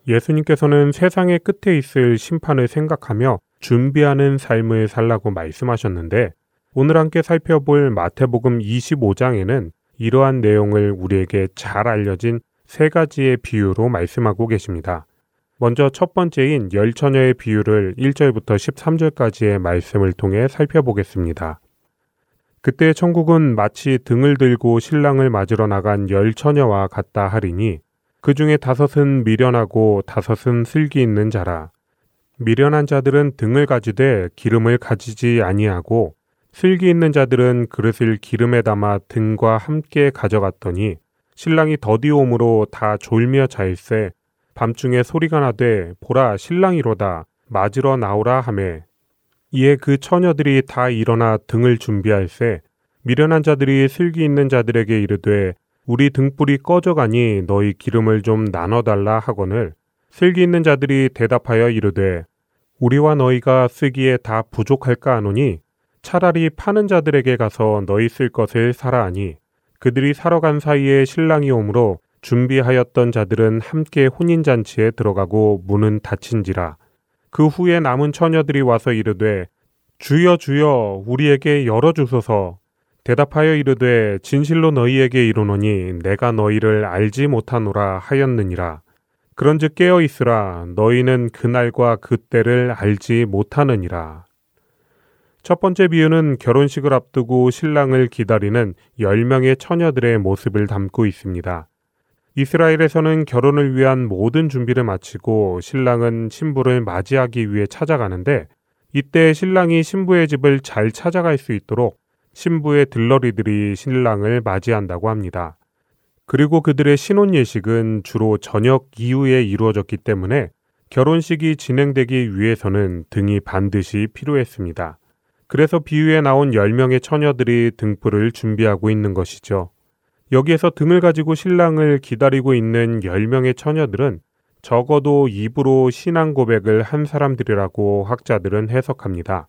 예수님께서는 세상의 끝에 있을 심판을 생각하며 준비하는 삶을 살라고 말씀하셨는데 오늘 함께 살펴볼 마태복음 25장에는 이러한 내용을 우리에게 잘 알려진 세 가지의 비유로 말씀하고 계십니다. 먼저 첫 번째인 열 처녀의 비유를 1절부터 13절까지의 말씀을 통해 살펴보겠습니다. 그때 천국은 마치 등을 들고 신랑을 맞으러 나간 열 처녀와 같다 하리니 그 중에 다섯은 미련하고 다섯은 슬기 있는 자라. 미련한 자들은 등을 가지되 기름을 가지지 아니하고 슬기 있는 자들은 그릇을 기름에 담아 등과 함께 가져갔더니 신랑이 더디옴으로 다 졸며 자일세 밤중에 소리가 나되 보라 신랑이로다 맞으러 나오라 하매 이에 그 처녀들이 다 일어나 등을 준비할세 미련한 자들이 슬기 있는 자들에게 이르되 우리 등불이 꺼져가니 너희 기름을 좀 나눠달라 하거늘 슬기 있는 자들이 대답하여 이르되 우리와 너희가 쓰기에 다 부족할까 하노니 차라리 파는 자들에게 가서 너희 쓸 것을 사라 하니 그들이 사러 간 사이에 신랑이 오므로 준비하였던 자들은 함께 혼인잔치에 들어가고 문은 닫힌지라. 그 후에 남은 처녀들이 와서 이르되 주여 주여 우리에게 열어주소서. 대답하여 이르되 진실로 너희에게 이르노니 내가 너희를 알지 못하노라 하였느니라. 그런즉 깨어 있으라 너희는 그날과 그때를 알지 못하느니라. 첫 번째 비유는 결혼식을 앞두고 신랑을 기다리는 10명의 처녀들의 모습을 담고 있습니다. 이스라엘에서는 결혼을 위한 모든 준비를 마치고 신랑은 신부를 맞이하기 위해 찾아가는데 이때 신랑이 신부의 집을 잘 찾아갈 수 있도록 신부의 들러리들이 신랑을 맞이한다고 합니다. 그리고 그들의 신혼 예식은 주로 저녁 이후에 이루어졌기 때문에 결혼식이 진행되기 위해서는 등이 반드시 필요했습니다. 그래서 비유에 나온 10명의 처녀들이 등불을 준비하고 있는 것이죠. 여기에서 등을 가지고 신랑을 기다리고 있는 10명의 처녀들은 적어도 입으로 신앙 고백을 한 사람들이라고 학자들은 해석합니다.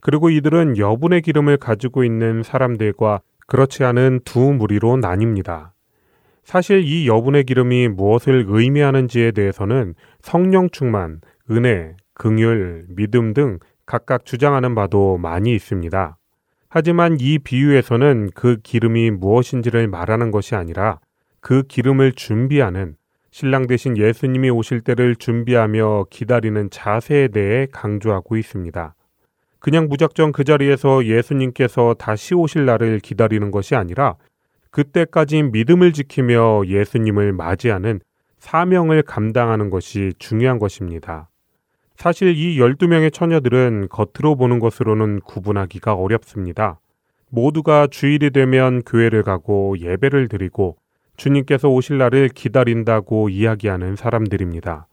그리고 이들은 여분의 기름을 가지고 있는 사람들과 그렇지 않은 두 무리로 나뉩니다. 사실 이 여분의 기름이 무엇을 의미하는지에 대해서는 성령 충만, 은혜, 긍휼, 믿음 등 각각 주장하는 바도 많이 있습니다. 하지만 이 비유에서는 그 기름이 무엇인지를 말하는 것이 아니라 그 기름을 준비하는 신랑 대신 예수님이 오실 때를 준비하며 기다리는 자세에 대해 강조하고 있습니다. 그냥 무작정 그 자리에서 예수님께서 다시 오실 날을 기다리는 것이 아니라 그때까지 믿음을 지키며 예수님을 맞이하는 사명을 감당하는 것이 중요한 것입니다. 사실 이 12명의 처녀들은 겉으로 보는 것으로는 구분하기가 어렵습니다. 모두가 주일이 되면 교회를 가고 예배를 드리고 주님께서 오실 날을 기다린다고 이야기하는 사람들입니다.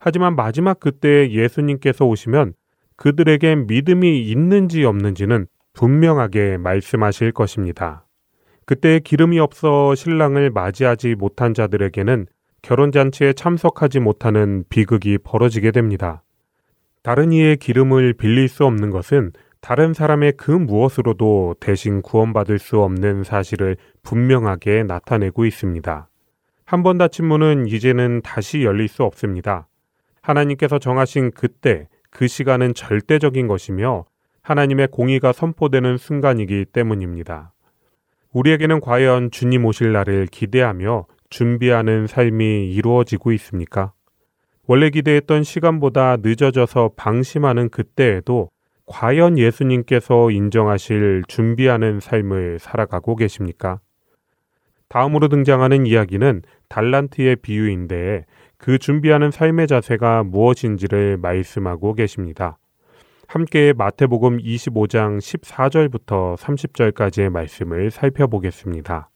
하지만 마지막 그때 예수님께서 오시면 그들에게 믿음이 있는지 없는지는 분명하게 말씀하실 것입니다. 그때 기름이 없어 신랑을 맞이하지 못한 자들에게는 결혼잔치에 참석하지 못하는 비극이 벌어지게 됩니다. 다른 이의 기름을 빌릴 수 없는 것은 다른 사람의 그 무엇으로도 대신 구원받을 수 없는 사실을 분명하게 나타내고 있습니다. 한 번 닫힌 문은 이제는 다시 열릴 수 없습니다. 하나님께서 정하신 그때, 그 시간은 절대적인 것이며 하나님의 공의가 선포되는 순간이기 때문입니다. 우리에게는 과연 주님 오실 날을 기대하며 준비하는 삶이 이루어지고 있습니까? 원래 기대했던 시간보다 늦어져서 방심하는 그때에도 과연 예수님께서 인정하실 준비하는 삶을 살아가고 계십니까? 다음으로 등장하는 이야기는 달란트의 비유인데 그 준비하는 삶의 자세가 무엇인지를 말씀하고 계십니다. 함께 마태복음 25장 14절부터 30절까지의 말씀을 살펴보겠습니다.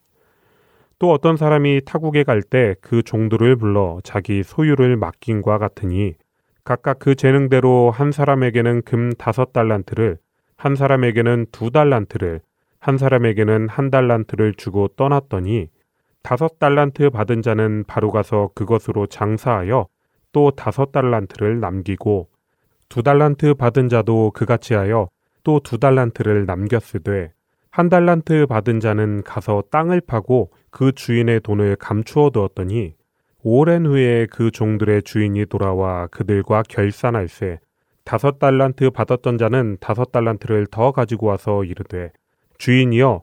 또 어떤 사람이 타국에 갈 때 그 종들을 불러 자기 소유를 맡긴과 같으니 각각 그 재능대로 한 사람에게는 금 다섯 달란트를 한 사람에게는 두 달란트를 한 사람에게는 한 달란트를 주고 떠났더니 다섯 달란트 받은 자는 바로 가서 그것으로 장사하여 또 다섯 달란트를 남기고 두 달란트 받은 자도 그같이 하여 또 두 달란트를 남겼으되 한 달란트 받은 자는 가서 땅을 파고 그 주인의 돈을 감추어 두었더니 오랜 후에 그 종들의 주인이 돌아와 그들과 결산할세 다섯 달란트 받았던 자는 다섯 달란트를 더 가지고 와서 이르되 주인이여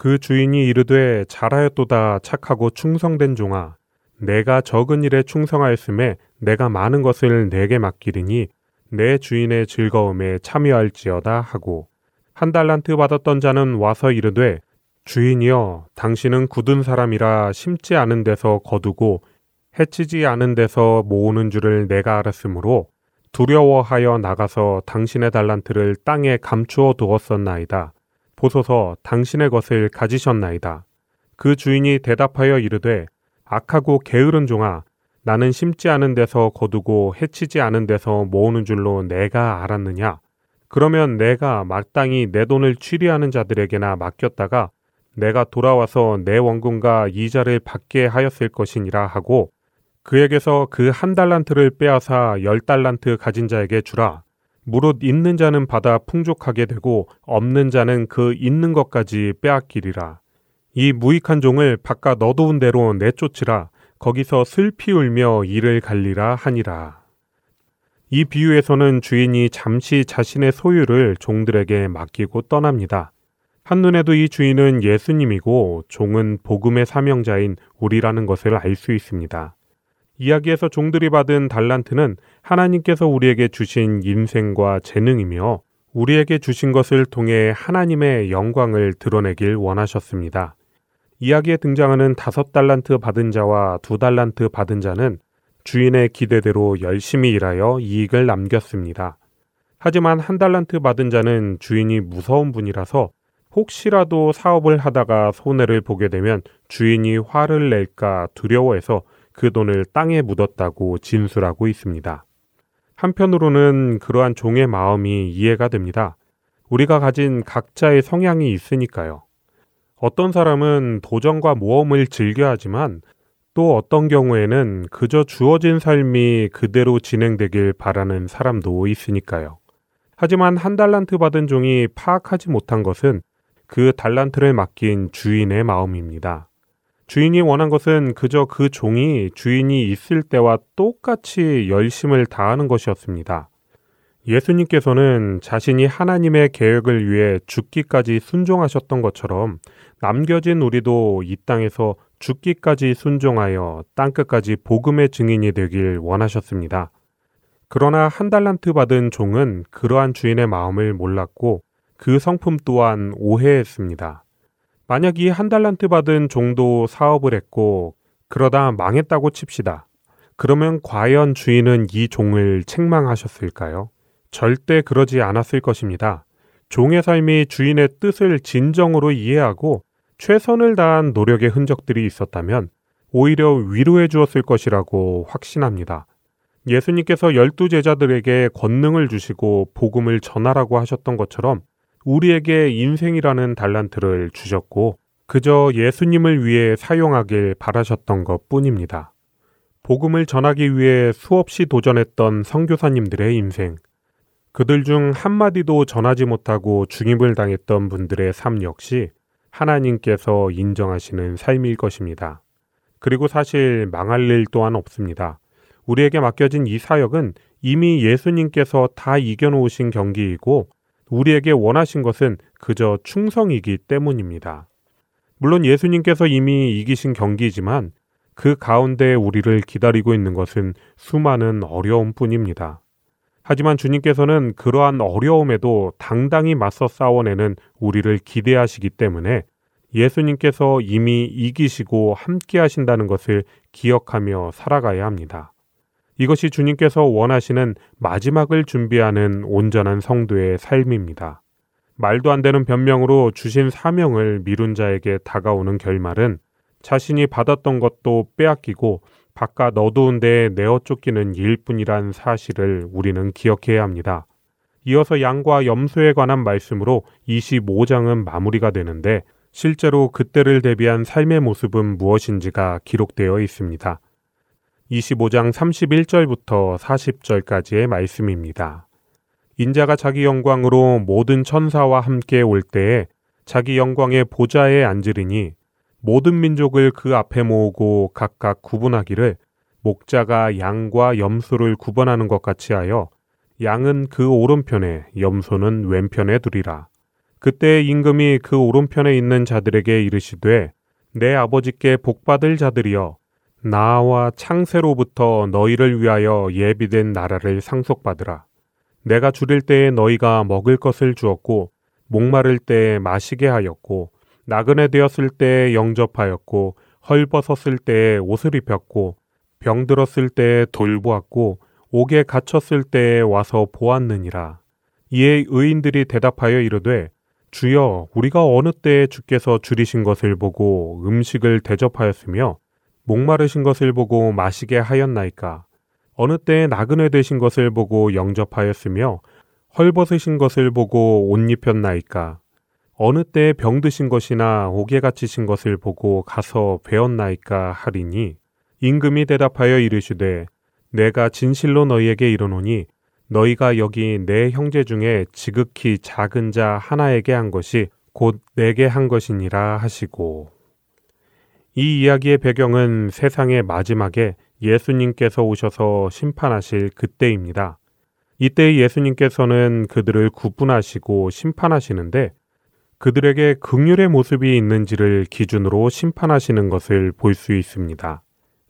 그 주인이 이르되 잘하였도다 착하고 충성된 종아 내가 적은 일에 충성하였음에 내가 많은 것을 내게 맡기리니 내 주인의 즐거움에 참여할지어다 하고 한 달란트 받았던 자는 와서 이르되 주인이여 당신은 굳은 사람이라 심지 않은 데서 거두고 해치지 않은 데서 모으는 줄을 내가 알았으므로 두려워하여 나가서 당신의 달란트를 땅에 감추어 두었었나이다. 보소서 당신의 것을 가지셨나이다. 그 주인이 대답하여 이르되 악하고 게으른 종아 나는 심지 않은 데서 거두고 해치지 않은 데서 모으는 줄로 내가 알았느냐? 그러면 내가 마땅히 내 돈을 취리하는 자들에게나 맡겼다가 내가 돌아와서 내 원금과 이자를 받게 하였을 것이니라 하고 그에게서 그 한 달란트를 빼앗아 열 달란트 가진 자에게 주라. 무릇 있는 자는 받아 풍족하게 되고 없는 자는 그 있는 것까지 빼앗기리라. 이 무익한 종을 바깥 어두운 데로 내쫓으라. 거기서 슬피 울며 이를 갈리라 하니라. 이 비유에서는 주인이 잠시 자신의 소유를 종들에게 맡기고 떠납니다. 한눈에도 이 주인은 예수님이고 종은 복음의 사명자인 우리라는 것을 알 수 있습니다. 이야기에서 종들이 받은 달란트는 하나님께서 우리에게 주신 인생과 재능이며 우리에게 주신 것을 통해 하나님의 영광을 드러내길 원하셨습니다. 이야기에 등장하는 다섯 달란트 받은 자와 두 달란트 받은 자는 주인의 기대대로 열심히 일하여 이익을 남겼습니다. 하지만 한 달란트 받은 자는 주인이 무서운 분이라서 혹시라도 사업을 하다가 손해를 보게 되면 주인이 화를 낼까 두려워해서 그 돈을 땅에 묻었다고 진술하고 있습니다. 한편으로는 그러한 종의 마음이 이해가 됩니다. 우리가 가진 각자의 성향이 있으니까요. 어떤 사람은 도전과 모험을 즐겨 하지만 또 어떤 경우에는 그저 주어진 삶이 그대로 진행되길 바라는 사람도 있으니까요. 하지만 한 달란트 받은 종이 파악하지 못한 것은 그 달란트를 맡긴 주인의 마음입니다. 주인이 원한 것은 그저 그 종이 주인이 있을 때와 똑같이 열심을 다하는 것이었습니다. 예수님께서는 자신이 하나님의 계획을 위해 죽기까지 순종하셨던 것처럼 남겨진 우리도 이 땅에서 죽기까지 순종하여 땅끝까지 복음의 증인이 되길 원하셨습니다. 그러나 한 달란트 받은 종은 그러한 주인의 마음을 몰랐고 그 성품 또한 오해했습니다. 만약 이 한 달란트 받은 종도 사업을 했고 그러다 망했다고 칩시다. 그러면 과연 주인은 이 종을 책망하셨을까요? 절대 그러지 않았을 것입니다. 종의 삶이 주인의 뜻을 진정으로 이해하고 최선을 다한 노력의 흔적들이 있었다면 오히려 위로해 주었을 것이라고 확신합니다. 예수님께서 열두 제자들에게 권능을 주시고 복음을 전하라고 하셨던 것처럼 우리에게 인생이라는 달란트를 주셨고 그저 예수님을 위해 사용하길 바라셨던 것 뿐입니다. 복음을 전하기 위해 수없이 도전했던 성교사님들의 인생, 그들 중 한마디도 전하지 못하고 중임을 당했던 분들의 삶 역시 하나님께서 인정하시는 삶일 것입니다. 그리고 사실 망할 일 또한 없습니다. 우리에게 맡겨진 이 사역은 이미 예수님께서 다 이겨놓으신 경기이고 우리에게 원하신 것은 그저 충성이기 때문입니다. 물론 예수님께서 이미 이기신 경기이지만 그 가운데 우리를 기다리고 있는 것은 수많은 어려움 뿐입니다. 하지만 주님께서는 그러한 어려움에도 당당히 맞서 싸워내는 우리를 기대하시기 때문에 예수님께서 이미 이기시고 함께 하신다는 것을 기억하며 살아가야 합니다. 이것이 주님께서 원하시는 마지막을 준비하는 온전한 성도의 삶입니다. 말도 안 되는 변명으로 주신 사명을 미룬 자에게 다가오는 결말은 자신이 받았던 것도 빼앗기고 바깥 어두운 데에 내어 쫓기는 일뿐이란 사실을 우리는 기억해야 합니다. 이어서 양과 염소에 관한 말씀으로 25장은 마무리가 되는데 실제로 그때를 대비한 삶의 모습은 무엇인지가 기록되어 있습니다. 25장 31절부터 40절까지의 말씀입니다. 인자가 자기 영광으로 모든 천사와 함께 올 때에 자기 영광의 보좌에 앉으리니 모든 민족을 그 앞에 모으고 각각 구분하기를 목자가 양과 염소를 구분하는 것 같이 하여 양은 그 오른편에 염소는 왼편에 두리라. 그때 임금이 그 오른편에 있는 자들에게 이르시되 내 아버지께 복받을 자들이여 나와 창세로부터 너희를 위하여 예비된 나라를 상속받으라. 내가 줄일 때에 너희가 먹을 것을 주었고 목마를 때에 마시게 하였고 나그네 되었을 때에 영접하였고 헐벗었을 때에 옷을 입혔고 병들었을 때에 돌보았고 옥에 갇혔을 때에 와서 보았느니라. 이에 의인들이 대답하여 이르되 주여 우리가 어느 때에 주께서 줄이신 것을 보고 음식을 대접하였으며 목마르신 것을 보고 마시게 하였나이까. 어느 때에 나그네 되신 것을 보고 영접하였으며 헐벗으신 것을 보고 옷 입혔나이까. 어느 때에 병드신 것이나 옥에 갇히신 것을 보고 가서 배웠나이까 하리니 임금이 대답하여 이르시되 내가 진실로 너희에게 이르노니 너희가 여기 내 형제 중에 지극히 작은 자 하나에게 한 것이 곧 내게 한 것이니라 하시고 이 이야기의 배경은 세상의 마지막에 예수님께서 오셔서 심판하실 그때입니다. 이때 예수님께서는 그들을 구분하시고 심판하시는데 그들에게 극률의 모습이 있는지를 기준으로 심판하시는 것을 볼 수 있습니다.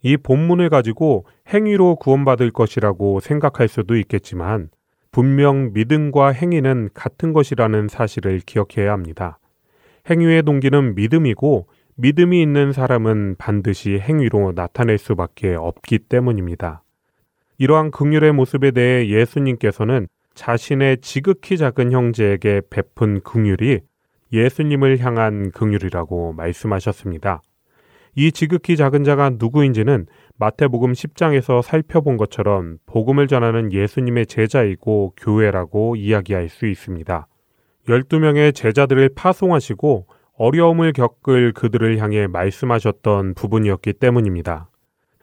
이 본문을 가지고 행위로 구원받을 것이라고 생각할 수도 있겠지만 분명 믿음과 행위는 같은 것이라는 사실을 기억해야 합니다. 행위의 동기는 믿음이고 믿음이 있는 사람은 반드시 행위로 나타낼 수밖에 없기 때문입니다. 이러한 극률의 모습에 대해 예수님께서는 자신의 지극히 작은 형제에게 베푼 극률이 예수님을 향한 긍휼이라고 말씀하셨습니다. 이 지극히 작은 자가 누구인지는 마태복음 10장에서 살펴본 것처럼 복음을 전하는 예수님의 제자이고 교회라고 이야기할 수 있습니다. 12명의 제자들을 파송하시고 어려움을 겪을 그들을 향해 말씀하셨던 부분이었기 때문입니다.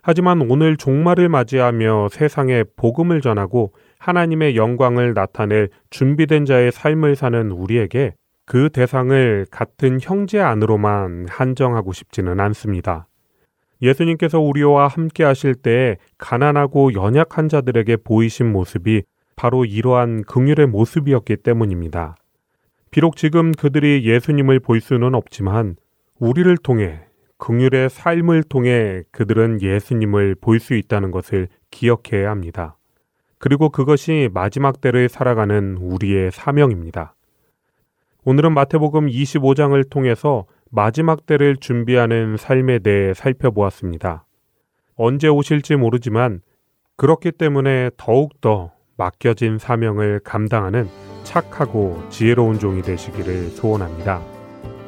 하지만 오늘 종말을 맞이하며 세상에 복음을 전하고 하나님의 영광을 나타낼 준비된 자의 삶을 사는 우리에게 그 대상을 같은 형제 안으로만 한정하고 싶지는 않습니다. 예수님께서 우리와 함께 하실 때에 가난하고 연약한 자들에게 보이신 모습이 바로 이러한 긍휼의 모습이었기 때문입니다. 비록 지금 그들이 예수님을 볼 수는 없지만 우리를 통해 긍휼의 삶을 통해 그들은 예수님을 볼 수 있다는 것을 기억해야 합니다. 그리고 그것이 마지막 때를 살아가는 우리의 사명입니다. 오늘은 마태복음 25장을 통해서 마지막 때를 준비하는 삶에 대해 살펴보았습니다. 언제 오실지 모르지만 그렇기 때문에 더욱더 맡겨진 사명을 감당하는 착하고 지혜로운 종이 되시기를 소원합니다.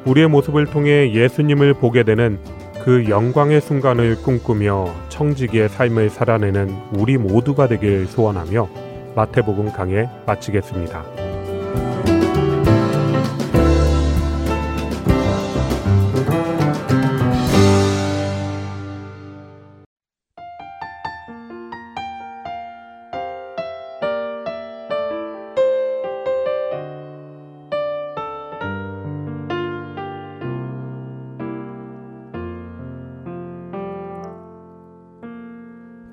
우리의 모습을 통해 예수님을 보게 되는 그 영광의 순간을 꿈꾸며 청지기의 삶을 살아내는 우리 모두가 되길 소원하며 마태복음 강해 마치겠습니다.